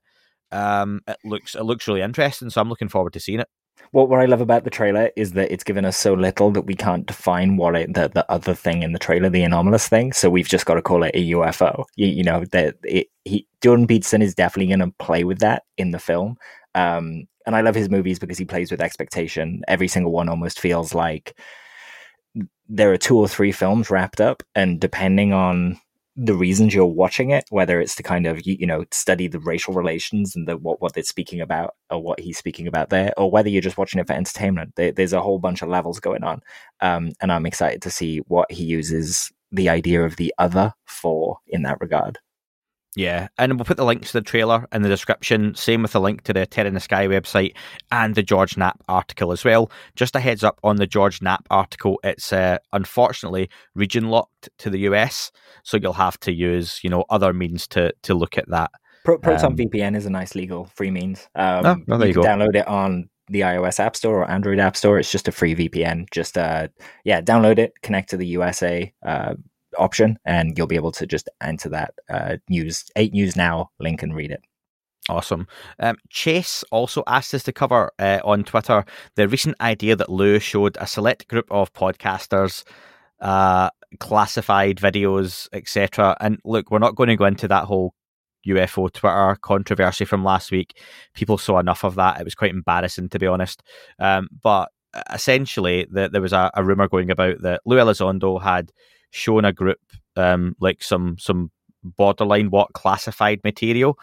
Speaker 2: Um, it looks it looks really interesting, so I'm looking forward to seeing it.
Speaker 3: What what I love about the trailer is that it's given us so little that we can't define what it, the the other thing in the trailer, the anomalous thing. So we've just got to call it a UFO. You, you know that it, he Jordan Peterson is definitely going to play with that in the film. Um, and I love his movies because he plays with expectation. Every single one almost feels like there are two or three films wrapped up, and depending on the reasons you're watching it, whether it's to kind of you, you know study the racial relations and the what what they're speaking about or what he's speaking about there, or whether you're just watching it for entertainment, there, there's a whole bunch of levels going on, um, and I'm excited to see what he uses the idea of the other for in that regard.
Speaker 2: Yeah, and we'll put the links to the trailer in the description. Same with the link to the Tear in the Sky website and the George Knapp article as well. Just a heads up on the George Knapp article, it's uh, unfortunately region locked to the US, so you'll have to use you know other means to to look at that.
Speaker 3: Pro- Proton
Speaker 2: Um,
Speaker 3: VPN is a nice legal free means. Um,
Speaker 2: Oh, well, there you
Speaker 3: can
Speaker 2: go.
Speaker 3: download it on the iOS App Store or Android App Store. It's just a free VPN. Just uh, yeah, download it, connect to the USA uh, option, and you'll be able to just enter that uh, news eight news now link and read it.
Speaker 2: Awesome. Um, Chase also asked us to cover uh, on Twitter the recent idea that Lou showed a select group of podcasters uh, classified videos, etc. And look, we're not going to go into that whole UFO Twitter controversy from last week. People saw enough of that. It was quite embarrassing, to be honest. Um, but essentially, the, there was a, a rumor going about that Lou Elizondo had shown a group um, like some some borderline what classified material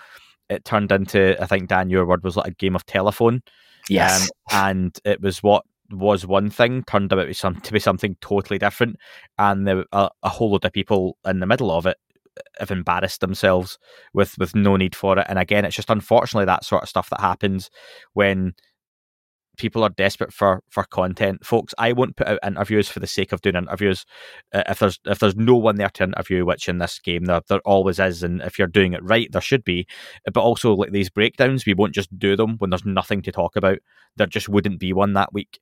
Speaker 2: it turned into I think Dan your word was like a game of telephone.
Speaker 3: Yes,
Speaker 2: Um, and it was what was one thing turned out to be, some, to be something totally different, and there, a, a whole load of people in the middle of it have embarrassed themselves with with no need for it. And again, it's just unfortunately that sort of stuff that happens when people are desperate for for content. Folks i won't put out interviews for the sake of doing interviews. Uh, if there's if there's no one there to interview which in this game there, there always is and if you're doing it right there should be. But also like these breakdowns we won't just do them when there's nothing to talk about. There just wouldn't be one that week.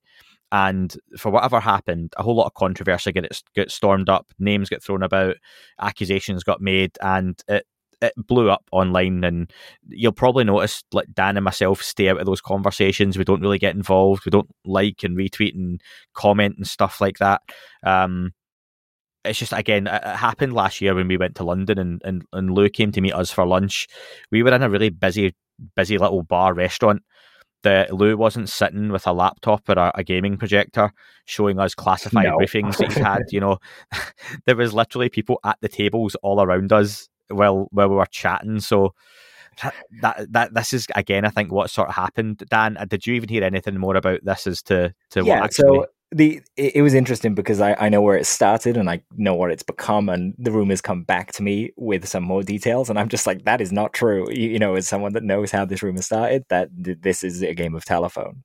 Speaker 2: And for whatever happened a whole lot of controversy get get stormed up names get thrown about accusations got made and it it blew up online and you'll probably notice like Dan and myself stay out of those conversations. We don't really get involved. We don't like and retweet and comment and stuff like that. Um it's just again it happened last year when we went to London and, and, and Lou came to meet us for lunch. We were in a really busy busy little bar restaurant. The Lou wasn't sitting with a laptop or a, a gaming projector showing us classified
Speaker 3: No.
Speaker 2: briefings that he's had. You know, <laughs> there was literally people at the tables all around us while while we were chatting. So that that this is again, I think, what sort of happened. Dan, uh, did you even hear anything more about this as to to
Speaker 3: yeah,
Speaker 2: what actually?
Speaker 3: So the it, it was interesting because I, I know where it started and I know what it's become, and the rumors come back to me with some more details, and I'm just like, that is not true. You, you know, as someone that knows how this rumor started, that th- this is a game of telephone.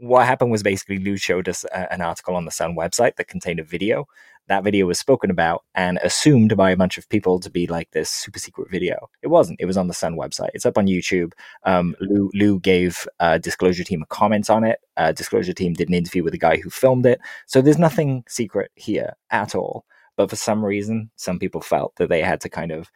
Speaker 3: What happened was basically Lou showed us a, an article on the Sun website that contained a video that video was spoken about and assumed by a bunch of people to be like this super secret video. It wasn't. It was on the Sun website. It's up on YouTube. Um, Lou, Lou gave uh, Disclosure Team a comment on it. Uh, Disclosure Team did an interview with the guy who filmed it. So there's nothing secret here at all. But for some reason, some people felt that they had to kind of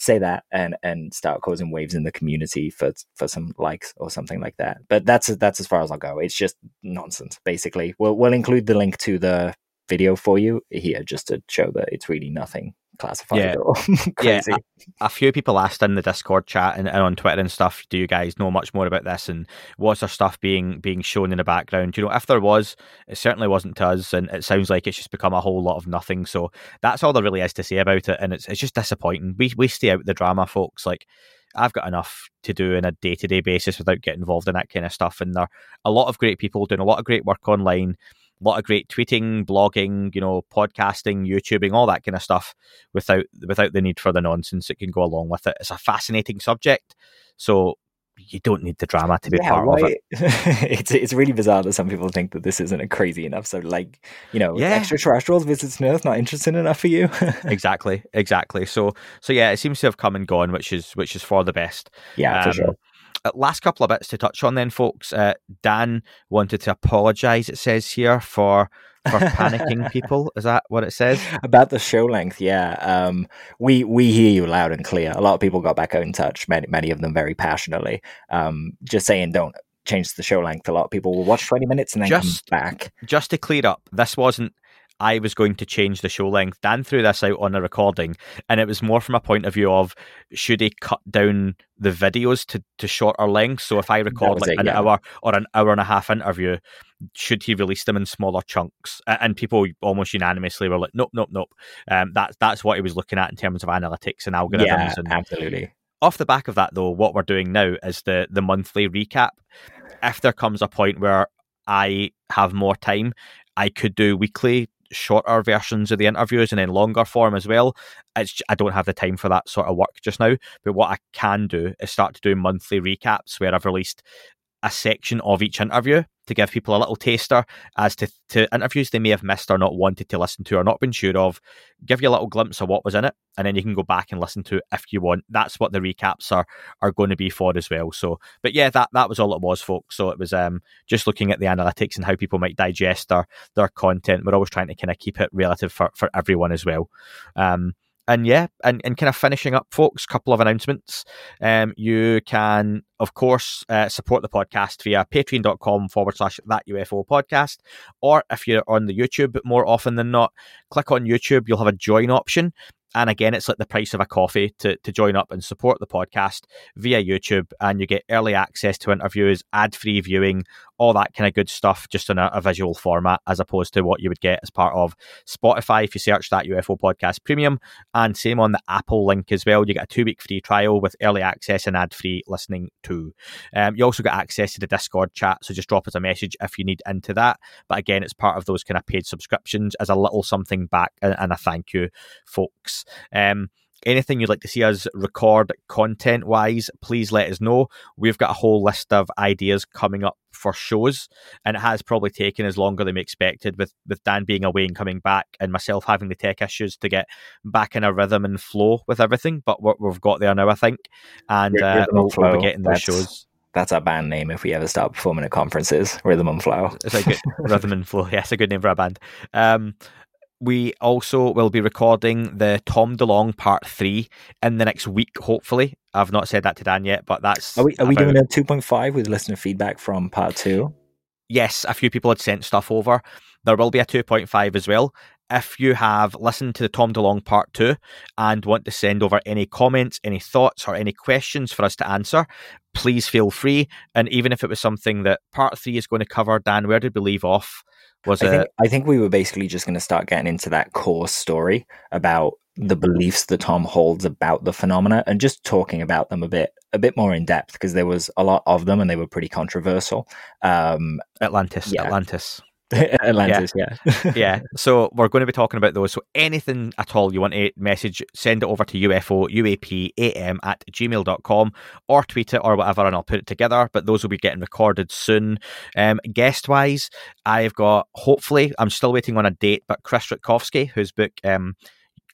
Speaker 3: say that and and start causing waves in the community for for some likes or something like that. But that's that's as far as I'll go. It's just nonsense. Basically, we'll we'll include the link to the video for you here just to show that it's really nothing classified
Speaker 2: Yeah.
Speaker 3: or <laughs> crazy.
Speaker 2: Yeah, a few people asked in the Discord chat and, and on Twitter and stuff, do you guys know much more about this and was there stuff being being shown in the background? You know, if there was, it certainly wasn't to us, and it sounds like it's just become a whole lot of nothing. So that's all there really is to say about it, and it's it's just disappointing. We we stay out the drama, folks. Like I've got enough to do in a day to day basis without getting involved in that kind of stuff, and there are a lot of great people doing a lot of great work online. A lot of great tweeting, blogging, you know, podcasting, YouTubing, all that kind of stuff without without the need for the nonsense that can go along with it. It's a fascinating subject, so you don't need the drama to be
Speaker 3: yeah,
Speaker 2: part of it. <laughs>
Speaker 3: it's it's really bizarre that some people think that this isn't a crazy enough. So like, you know,
Speaker 2: Yeah.
Speaker 3: extraterrestrials visits Earth not interesting enough for you. <laughs>
Speaker 2: exactly, exactly. So so yeah, it seems to have come and gone, which is which is for the best.
Speaker 3: yeah, for
Speaker 2: Um,
Speaker 3: sure.
Speaker 2: Uh, Last couple of bits to touch on, then, folks. Uh, Dan wanted to apologise. It says here for for panicking <laughs> people. Is that what it says?
Speaker 3: About the show length, yeah. Um, we we hear you loud and clear. A lot of people got back in touch. Many many of them very passionately. Um, just saying, don't change the show length. A lot of people will watch twenty minutes and then
Speaker 2: Just-
Speaker 3: come back.
Speaker 2: just to clear up, this wasn't I was going to change the show length. Dan threw this out on a recording, and it was more from a point of view of should he cut down the videos to, to shorter lengths? So if I record like
Speaker 3: it,
Speaker 2: an
Speaker 3: yeah.
Speaker 2: hour or an hour and a half interview, should he release them in smaller chunks? And people almost unanimously were like, nope, nope, nope. Um, that's that's what he was looking at in terms of analytics and algorithms
Speaker 3: Yeah,
Speaker 2: and
Speaker 3: absolutely.
Speaker 2: off the back of that though what we're doing now is the the monthly recap if there comes a point where i have more time i could do weekly shorter versions of the interviews and then longer form as well. It's I don't have the time for that sort of work just now but what i can do is start to do monthly recaps where i've released a section of each interview to give people a little taster as to, to interviews they may have missed or not wanted to listen to or not been sure of give you a little glimpse of what was in it and then you can go back and listen to it if you want. That's what the recaps are are going to be for as well. So but yeah that that was all it was folks. So it was um just looking at the analytics and how people might digest their their content. We're always trying to kind of keep it relative for for everyone as well. Um and yeah, and, and kind of finishing up, folks, couple of announcements. Um, you can, of course, uh, support the podcast via patreon.com forward slash that UFO podcast. Or if you're on the YouTube more often than not, click on YouTube, you'll have a join option. And again, it's like the price of a coffee to, to join up and support the podcast via YouTube. And you get early access to interviews, ad free viewing, all that kind of good stuff, just in a, a visual format, as opposed to what you would get as part of Spotify if you search that UFO podcast premium. And same on the Apple link as well. You get a two week free trial with early access and ad free listening too. Um, you also get access to the Discord chat. So just drop us a message if you need into that. But again, it's part of those kind of paid subscriptions as a little something back and, and a thank you, folks. Um, anything you'd like to see us record content wise, please let us know. We've got a whole list of ideas coming up for shows, and it has probably taken us longer than we expected with, with Dan being away and coming back, and myself having the tech issues to get back in a rhythm and flow with everything. But we're, we've got there now, I think, and
Speaker 3: Rhythm
Speaker 2: uh, we'll, we'll
Speaker 3: flow,
Speaker 2: be getting those shows.
Speaker 3: That's our band name if we ever start performing at conferences. Rhythm and Flow.
Speaker 2: It's a good <laughs> rhythm and flow. Yeah, it's a good name for a band. Um, we also will be recording the Tom DeLong Part Three in the next week. Hopefully, I've not said that to Dan yet, but that's
Speaker 3: Are we are we
Speaker 2: about-
Speaker 3: doing a two point five with listener feedback from part two?
Speaker 2: yes, a few people had sent stuff over. There will be a 2.5 as well. If you have listened to the Tom DeLong part two and want to send over any comments, any thoughts, or any questions for us to answer, please feel free. And even if it was something that part three is going to cover, Dan, where did we leave off? Was
Speaker 3: I
Speaker 2: it
Speaker 3: think I think we were basically just going to start getting into that core story about the beliefs that Tom holds about the phenomena and just talking about them a bit a bit more in depth because there was a lot of them and they were pretty controversial. Um,
Speaker 2: Atlantis,
Speaker 3: yeah.
Speaker 2: Atlantis. <laughs>
Speaker 3: Atlantis, yeah.
Speaker 2: Yeah. yeah. <laughs> So we're going to be talking about those. So anything at all you want to message, send it over to UFO UAP AM at gmail.com or tweet it or whatever and I'll put it together. But those will be getting recorded soon. Um, guest wise, I've got hopefully, I'm still waiting on a date, but Chris Rutkowski, whose book um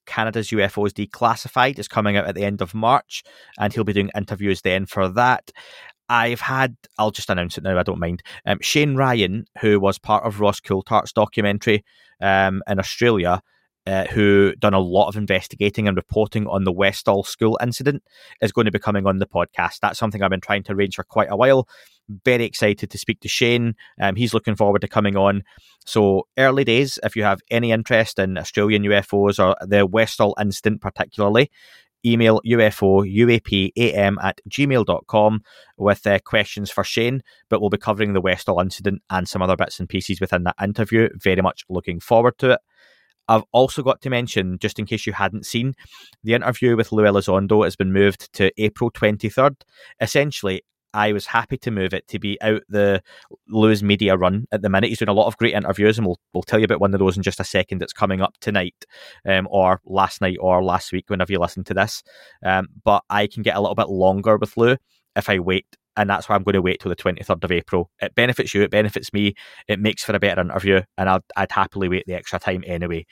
Speaker 2: Canada's UFOs Declassified is coming out at the end of March, and he'll be doing interviews then for that. I've had, I'll just announce it now, I don't mind. Um, Shane Ryan, who was part of Ross Coulthart's documentary um, in Australia, uh, who done a lot of investigating and reporting on the Westall school incident, is going to be coming on the podcast. That's something I've been trying to arrange for quite a while. Very excited to speak to Shane. Um, he's looking forward to coming on. So, early days, if you have any interest in Australian UFOs or the Westall incident particularly, email UFO UAPAM at gmail.com with uh, questions for Shane. But we'll be covering the Westall incident and some other bits and pieces within that interview. Very much looking forward to it. I've also got to mention, just in case you hadn't seen, the interview with Lou Elizondo has been moved to April 23rd. Essentially, I was happy to move it to be out the Lou's media run at the minute. He's doing a lot of great interviews, and we'll we'll tell you about one of those in just a second. It's coming up tonight, um, or last night, or last week, whenever you listen to this. Um, but I can get a little bit longer with Lou if I wait, and that's why I'm going to wait till the 23rd of April. It benefits you, it benefits me, it makes for a better interview, and I'd, I'd happily wait the extra time anyway.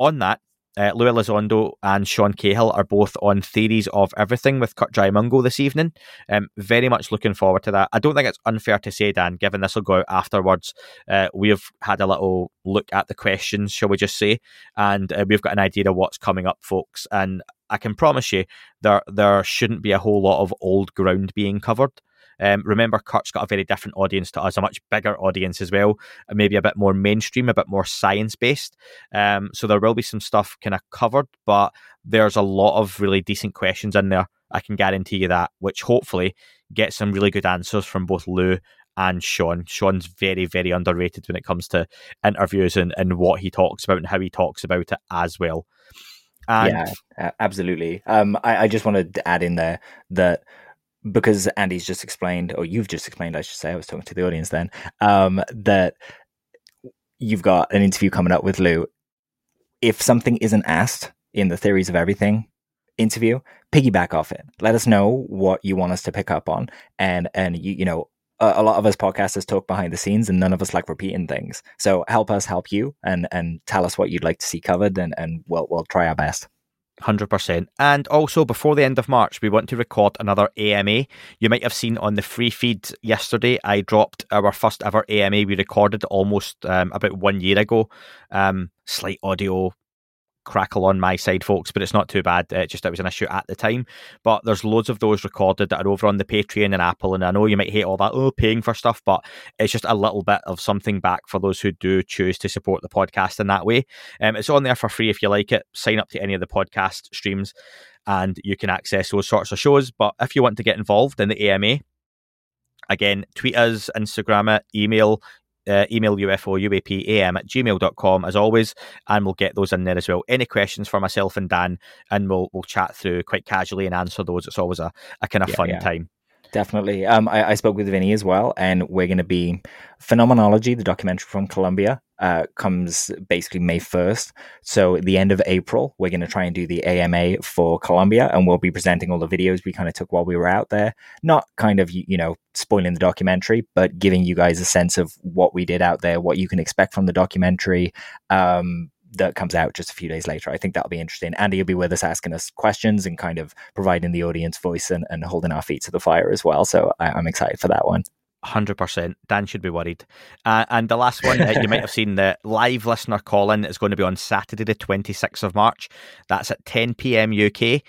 Speaker 2: On that, uh, Lou Elizondo and Sean Cahill are both on Theories of Everything with Curt Jaimungal this evening. Um, very much looking forward to that. I don't think it's unfair to say, Dan, given this will go out afterwards, uh, we've had a little look at the questions, shall we just say, and uh, we've got an idea of what's coming up, folks. And I can promise you there there shouldn't be a whole lot of old ground being covered. Um, remember, Kurt's got a very different audience to us, a much bigger audience as well, maybe a bit more mainstream, a bit more science based. Um, so there will be some stuff kind of covered, but there's a lot of really decent questions in there. I can guarantee you that, which hopefully get some really good answers from both Lou and Sean. Sean's very, very underrated when it comes to interviews and, and what he talks about and how he talks about it as well.
Speaker 3: And yeah, absolutely. Um, I, I just wanted to add in there that because Andy's just explained, or you've just explained, I should say, I was talking to the audience then, um, that you've got an interview coming up with Lou. If something isn't asked in the theories of everything interview, piggyback off it. Let us know what you want us to pick up on, and and you you know. A, a lot of us podcasters talk behind the scenes, and none of us like repeating things. So help us help you, and and tell us what you'd like to see covered, and and we'll we'll try our best.
Speaker 2: 100%. And also, before the end of March, we want to record another AMA. You might have seen on the free feed yesterday, I dropped our first ever AMA we recorded almost um, about one year ago. Um, slight audio crackle on my side, folks, but it's not too bad. Uh, just it was an issue at the time. But there's loads of those recorded that are over on the Patreon and Apple. And I know you might hate all that, oh, paying for stuff, but it's just a little bit of something back for those who do choose to support the podcast in that way. Um, it's on there for free if you like it. Sign up to any of the podcast streams and you can access those sorts of shows. But if you want to get involved in the AMA, again, tweet us, Instagram it, email uh, email UFO UAPAM at gmail.com as always, and we'll get those in there as well. Any questions for myself and Dan, and we'll we'll chat through quite casually and answer those. It's always a, a kind of yeah, fun yeah. time.
Speaker 3: Definitely. Um, I, I, spoke with Vinny as well, and we're going to be Phenomenology, the documentary from Colombia, uh, comes basically May 1st. So at the end of April, we're going to try and do the AMA for Colombia, and we'll be presenting all the videos we kind of took while we were out there. Not kind of, you know, spoiling the documentary, but giving you guys a sense of what we did out there, what you can expect from the documentary. Um, that comes out just a few days later. I think that'll be interesting. Andy will be with us asking us questions and kind of providing the audience voice and, and holding our feet to the fire as well. So I, I'm excited for that one.
Speaker 2: Hundred percent. Dan should be worried. Uh, and the last one uh, you might have seen the live listener call in is going to be on Saturday, the twenty sixth of March. That's at ten PM UK.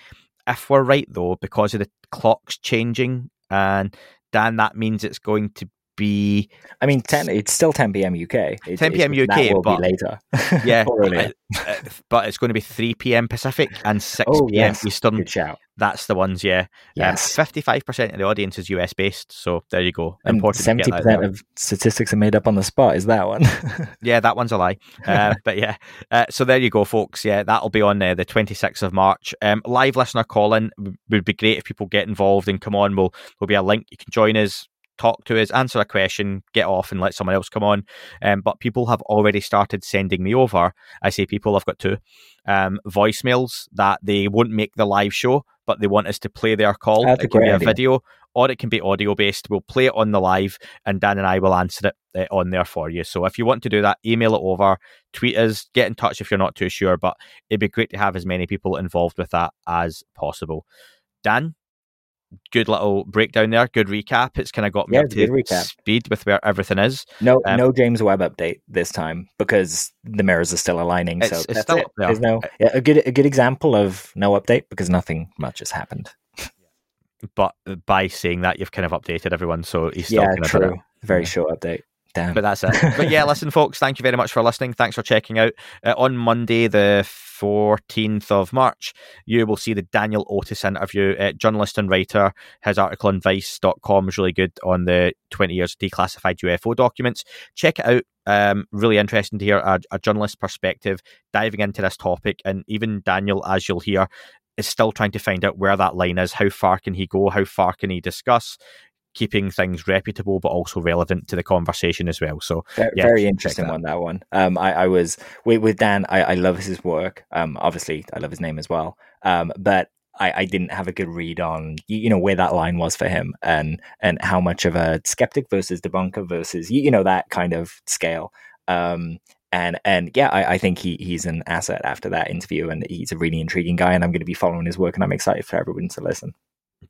Speaker 2: If we're right though, because of the clocks changing, and Dan, that means it's going to be
Speaker 3: I mean, 10, it's still 10 p.m. UK. It,
Speaker 2: 10 p.m. UK,
Speaker 3: will
Speaker 2: but-
Speaker 3: be later. <laughs>
Speaker 2: yeah, <laughs>
Speaker 3: earlier.
Speaker 2: uh, but it's going to be 3 p.m. Pacific and 6
Speaker 3: Oh,
Speaker 2: p.m.
Speaker 3: yes.
Speaker 2: Eastern.
Speaker 3: Good shout.
Speaker 2: That's the ones, yeah.
Speaker 3: Yes.
Speaker 2: Um, 55% of the audience is US based, so there you go. Important
Speaker 3: seventy
Speaker 2: get that out
Speaker 3: percent of statistics are made up on the spot. Is that one? <laughs>
Speaker 2: Yeah, that one's a lie. Uh, but yeah, uh, so there you go, folks. Yeah, that'll be on uh, the 26th of March. Um, live listener calling would be great if people get involved and come on. We'll, there'll be a link. You can join us, talk to us, answer a question, get off and let someone else come on. Um, but people have already started sending me over. I say people, I've got two um, voicemails that they won't make the live show, but they want us to play their call.
Speaker 3: That's
Speaker 2: it can be a
Speaker 3: idea.
Speaker 2: video or it can be audio based. We'll play it on the live, and Dan and I will answer it uh, on there for you. So if you want to do that, email it over, tweet us, get in touch if you're not too sure. But it'd be great to have as many people involved with that as possible. Dan, good little breakdown there, good recap. It's kind of got me
Speaker 3: Yeah,
Speaker 2: up to speed with where everything is.
Speaker 3: no,
Speaker 2: Um,
Speaker 3: no James Webb update this time because the mirrors are still aligning.
Speaker 2: It's-
Speaker 3: so
Speaker 2: it's
Speaker 3: that's
Speaker 2: still
Speaker 3: it. There's no yeah, a good a good example of no update because nothing much has happened.
Speaker 2: But by saying that, you've kind of updated everyone, so he's still
Speaker 3: yeah,
Speaker 2: kind of
Speaker 3: true. Very
Speaker 2: Yeah.
Speaker 3: short update. Damn.
Speaker 2: But that's it. <laughs> But yeah, listen, folks, thank you very much for listening. Thanks for checking out. Uh, on Monday, the 14th of March, you will see the Daniel Otis interview. Uh, journalist and writer. His article on Vice.com is really good on the 20 years of declassified UFO documents. Check it out. Um, really interesting to hear a, a journalist perspective diving into this topic. And even Daniel, as you'll hear, is still trying to find out where that line is. How far can he go? How far can he discuss? Keeping things reputable but also relevant to the conversation as well. So
Speaker 3: Ve-
Speaker 2: yeah,
Speaker 3: very interesting
Speaker 2: that.
Speaker 3: one that one. Um i, I was with, with dan I, I love his work. Um obviously i love his name as well. Um but I, I didn't have a good read on you, you know where that line was for him and and how much of a skeptic versus debunker versus you, you know that kind of scale. Um and and yeah I, I think he he's an asset after that interview and he's a really intriguing guy and i'm going to be following his work and i'm excited for everyone to listen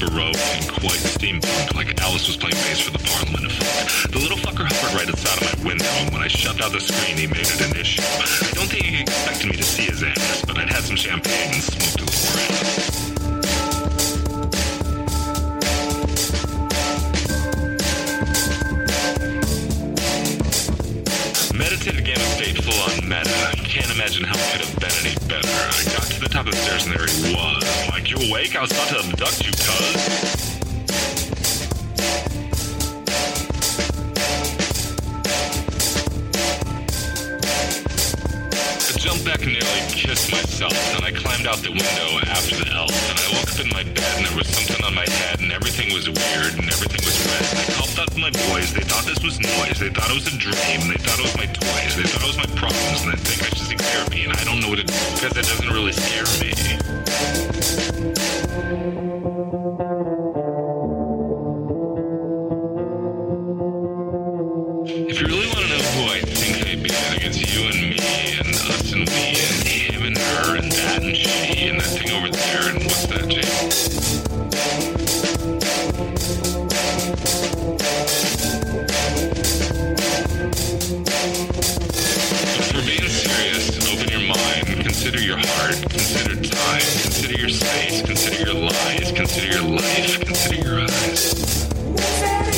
Speaker 5: baroque and quite steampunk, like Alice was playing bass for the Parliament of Folk. The little fucker hovered right outside of my window, and when I shoved out the screen, he made it an issue. I don't think he expected me to see his ass, but I'd had some champagne and smoked a little grass. Meditative gamma state full on meta. Can't imagine how it could have been any better. I got to the top of the stairs and there he was. You awake? I was about to abduct you, cuz. Jumped back and nearly kissed myself, and I climbed out the window after the elf, and I woke up in my bed and there was something on my head, and everything was weird, and everything was red. And I called out my boys, they thought this was noise, they thought it was a dream, they thought it was my toys, they thought it was my problems, and they think I seek therapy, and I don't know what it is, because it doesn't really scare me. Life, consider your eyes.